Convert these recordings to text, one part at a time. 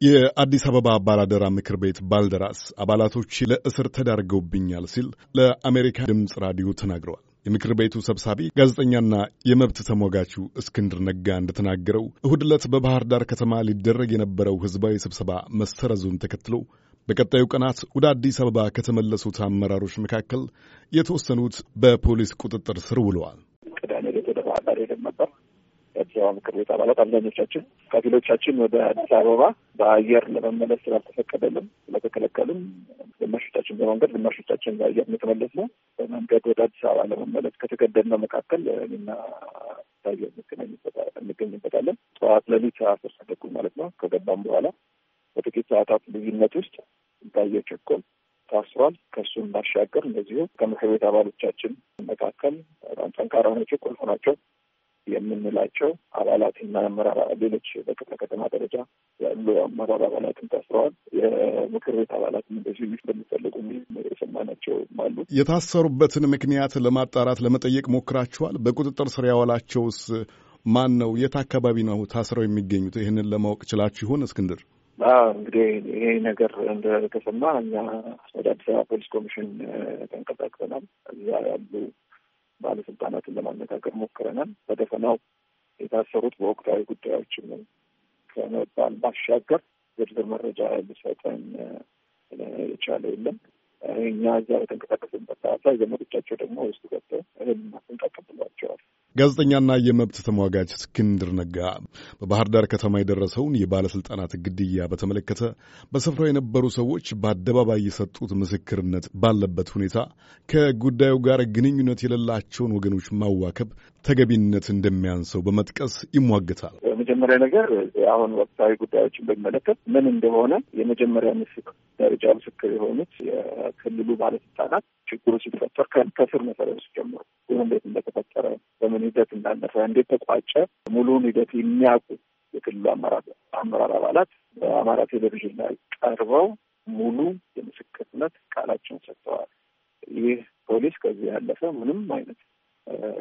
የአዲስ አበባ ባላደራ ምክር ቤት ባልደራስ አባላቶች ለእስር ተዳርገውብኛል ሲል ለአሜሪካ ድምፅ ራዲዮ ተናግረዋል። የምክር ቤቱ ሰብሳቢ ጋዜጠኛና የመብት ተሟጋቹ እስክንድር ነጋ እንደተናገረው እሁድ ዕለት በባህር ዳር ከተማ ሊደረግ የነበረው ሕዝባዊ ስብሰባ መሰረዙን ተከትሎ በቀጣዩ ቀናት ወደ አዲስ አበባ ከተመለሱት አመራሮች መካከል የተወሰኑት በፖሊስ ቁጥጥር ስር ውለዋል። ቅዳሜ ወደ ባህር ዳር ሄደን ነበር። አበባ ምክር ቤት አባላት አብዛኞቻችን፣ ከፊሎቻችን ወደ አዲስ አበባ በአየር ለመመለስ ስላልተፈቀደልን ስለተከለከልን፣ ግማሾቻችን በመንገድ ግማሾቻችን በአየር የተመለስ ነው። በመንገድ ወደ አዲስ አበባ ለመመለስ ከተገደድነው መካከል እኔና ታየ እንገኝበታለን። ጠዋት ሌሊት አስር ሰዓት ተኩል ማለት ነው ከገባም በኋላ በጥቂት ሰዓታት ልዩነት ውስጥ ታየ ቸኮል ታስሯል። ከሱም ባሻገር እንደዚሁ ከምክር ቤት አባሎቻችን መካከል በጣም ጠንካራ ናቸው፣ ቁልፍ ናቸው የምንላቸው አባላትና አመራር ሌሎች በክፍለ ከተማ ደረጃ ያሉ አመራር አባላትም ታስረዋል። የምክር ቤት አባላትም እንደዚሁ እንደሚፈልጉ የሰማናቸው አሉ። የታሰሩበትን ምክንያት ለማጣራት ለመጠየቅ ሞክራችኋል? በቁጥጥር ስር ያዋላቸውስ ማን ነው? የት አካባቢ ነው ታስረው የሚገኙት? ይህንን ለማወቅ ችላችሁ ይሆን እስክንድር? እንግዲህ ይሄ ነገር እንደተሰማ እኛ ወደ አዲስ አበባ ፖሊስ ኮሚሽን ተንቀሳቅሰናል። እዛ ያሉ ባለስልጣናትን ለማነጋገር ሞክረናል። በደፈናው የታሰሩት በወቅታዊ ጉዳዮችን ከመባል ባሻገር ዝርዝር መረጃ ሊሰጠን የቻለ የለም። እኛ እዛ በተንቀሳቀስንበት ሰዓት ላይ ዘመዶቻቸው ደግሞ ውስጥ ገብተው እህል ተቀብሏቸዋል። ጋዜጠኛና የመብት ተሟጋች እስክንድር ነጋ በባህር ዳር ከተማ የደረሰውን የባለስልጣናት ግድያ በተመለከተ በስፍራው የነበሩ ሰዎች በአደባባይ የሰጡት ምስክርነት ባለበት ሁኔታ ከጉዳዩ ጋር ግንኙነት የሌላቸውን ወገኖች ማዋከብ ተገቢነት እንደሚያንሰው በመጥቀስ ይሟገታል። በመጀመሪያ ነገር አሁን ወቅታዊ ጉዳዮችን በሚመለከት ምን እንደሆነ የመጀመሪያ ምስክር ደረጃ ምስክር የሆኑት የክልሉ ባለስልጣናት ችግሩ ሲፈጠር ከስር መሰረቱ ጀምሮ እንዴት እንደተፈጠረ በምን ሂደት እንዳለፈ እንዴት ተቋጨ ሙሉውን ሂደት የሚያውቁ የክልሉ አመራር አባላት በአማራ ቴሌቪዥን ላይ ቀርበው ሙሉ የምስክርነት ቃላቸውን ሰጥተዋል። ይህ ፖሊስ ከዚህ ያለፈ ምንም አይነት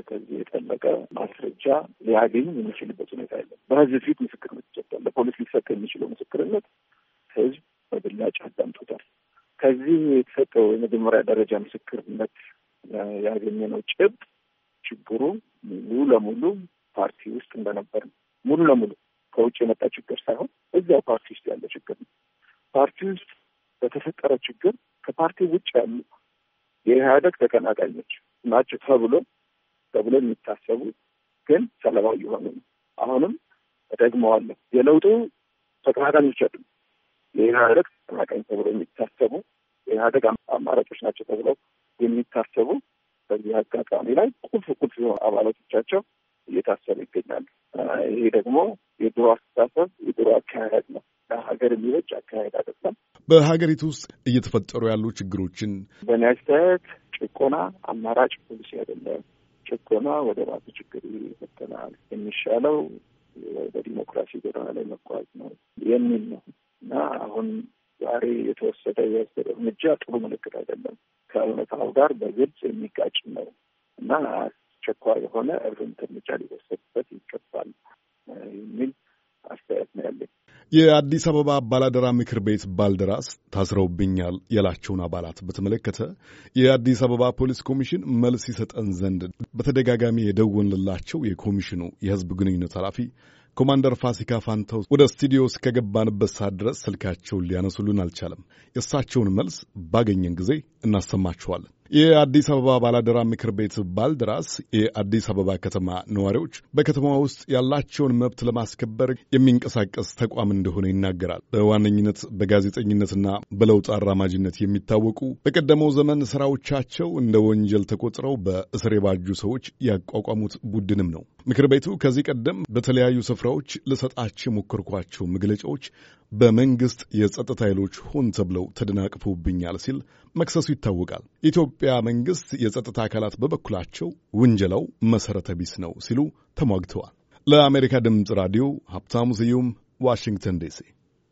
ከዚህ የጠለቀ ማስረጃ ሊያገኝ የሚችልበት ሁኔታ የለም። በህዝብ ፊት ምስክርነት ይሰጣል። ለፖሊስ ሊሰጥ የሚችለው ምስክርነት ህዝብ በግላጭ አዳምጦታል። ከዚህ የተሰጠው የመጀመሪያ ደረጃ ምስክርነት ያገኘነው ጭብጥ ችግሩ ሙሉ ለሙሉ ፓርቲ ውስጥ እንደነበር ነው። ሙሉ ለሙሉ ከውጭ የመጣ ችግር ሳይሆን እዚያው ፓርቲ ውስጥ ያለ ችግር ነው። ፓርቲ ውስጥ በተፈጠረ ችግር ከፓርቲ ውጭ ያሉ የኢህአደግ ተቀናቃኞች ናቸው ተብሎ ተብሎ የሚታሰቡ ግን ሰለባዊ የሆኑ ነው። አሁንም እደግመዋለሁ፣ የለውጡ ተቀናቃኞች አሉ። የኢህአደግ ተቀናቃኝ ተብሎ የሚታሰቡ የኢህአደግ አማራጮች ናቸው ተብለው የሚታሰቡ በዚህ አጋጣሚ ላይ ቁልፍ ቁልፍ የሆኑ አባላቶቻቸው እየታሰሩ ይገኛሉ። ይሄ ደግሞ የድሮ አስተሳሰብ የድሮ አካሄድ ነው። ለሀገር የሚበጅ አካሄድ አይደለም። በሀገሪቱ ውስጥ እየተፈጠሩ ያሉ ችግሮችን በእኔ አስተያየት ጭቆና አማራጭ ፖሊሲ አይደለም። ጭቆና ወደ ባሰ ችግር ይፈተናል። የሚሻለው በዲሞክራሲ ጎዳና ላይ መጓዝ ነው የሚል ነው እና አሁን ዛሬ የተወሰደ የወሰደ እርምጃ ጥሩ ምልክት አይደለም። ከእውነታው ጋር በግልጽ የሚጋጭ ነው እና አስቸኳይ የሆነ እርምት እርምጃ ሊወሰድበት ይገባል የሚል አስተያየት ነው ያለኝ። የአዲስ አበባ ባላደራ ምክር ቤት ባልደራስ ታስረውብኛል ያላቸውን አባላት በተመለከተ የአዲስ አበባ ፖሊስ ኮሚሽን መልስ ይሰጠን ዘንድ በተደጋጋሚ የደወንላቸው የኮሚሽኑ የሕዝብ ግንኙነት ኃላፊ ኮማንደር ፋሲካ ፋንታው ወደ ስቱዲዮ እስከገባንበት ሰዓት ድረስ ስልካቸውን ሊያነሱልን አልቻለም። የእሳቸውን መልስ ባገኘን ጊዜ እናሰማችኋለን። የአዲስ አበባ ባላደራ ምክር ቤት ባልደራስ የአዲስ አበባ ከተማ ነዋሪዎች በከተማ ውስጥ ያላቸውን መብት ለማስከበር የሚንቀሳቀስ ተቋም እንደሆነ ይናገራል። በዋነኝነት በጋዜጠኝነትና በለውጥ አራማጅነት የሚታወቁ በቀደመው ዘመን ስራዎቻቸው እንደ ወንጀል ተቆጥረው በእስር የባጁ ሰዎች ያቋቋሙት ቡድንም ነው። ምክር ቤቱ ከዚህ ቀደም በተለያዩ ስፍራዎች ልሰጣቸው የሞከርኳቸው መግለጫዎች በመንግስት የጸጥታ ኃይሎች ሆን ተብለው ተደናቅፈውብኛል ሲል መክሰሱ ይታወቃል። የኢትዮጵያ መንግስት የጸጥታ አካላት በበኩላቸው ውንጀላው መሠረተ ቢስ ነው ሲሉ ተሟግተዋል። ለአሜሪካ ድምፅ ራዲዮ ሀብታሙ ስዩም ዋሽንግተን ዲሲ